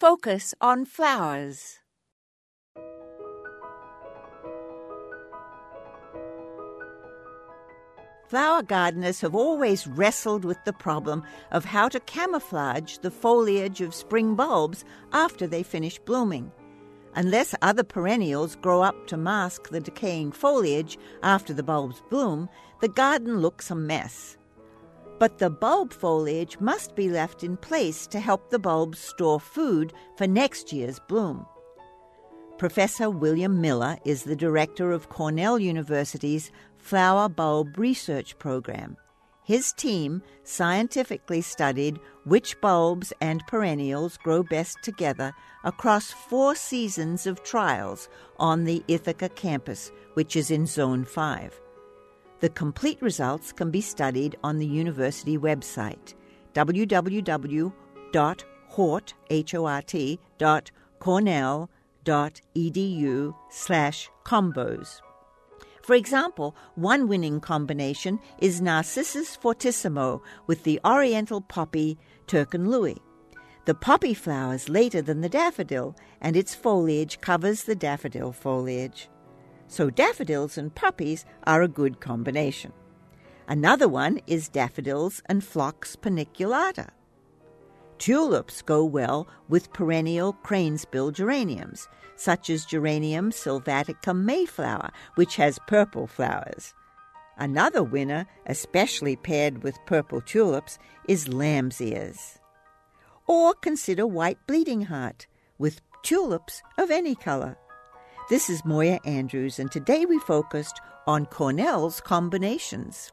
Focus on flowers. Flower gardeners have always wrestled with the problem of how to camouflage the foliage of spring bulbs after they finish blooming. Unless other perennials grow up to mask the decaying foliage after the bulbs bloom, the garden looks a mess. But the bulb foliage must be left in place to help the bulbs store food for next year's bloom. Professor William Miller is the director of Cornell University's Flower Bulb Research Program. His team scientifically studied which bulbs and perennials grow best together across four seasons of trials on the Ithaca campus, which is in Zone 5. The complete results can be studied on the university website www.hort.cornell.edu slash combos. For example, one winning combination is Narcissus fortissimo with the oriental poppy Turkenlouis. The poppy flowers later than the daffodil, and its foliage covers the daffodil foliage. So daffodils and poppies are a good combination. Another one is daffodils and phlox paniculata. Tulips go well with perennial cranesbill geraniums, such as Geranium sylvatica mayflower, which has purple flowers. Another winner, especially paired with purple tulips, is lamb's ears. Or consider white bleeding heart with tulips of any color. This is Moya Andrews, and today we focused on Cornell's combinations.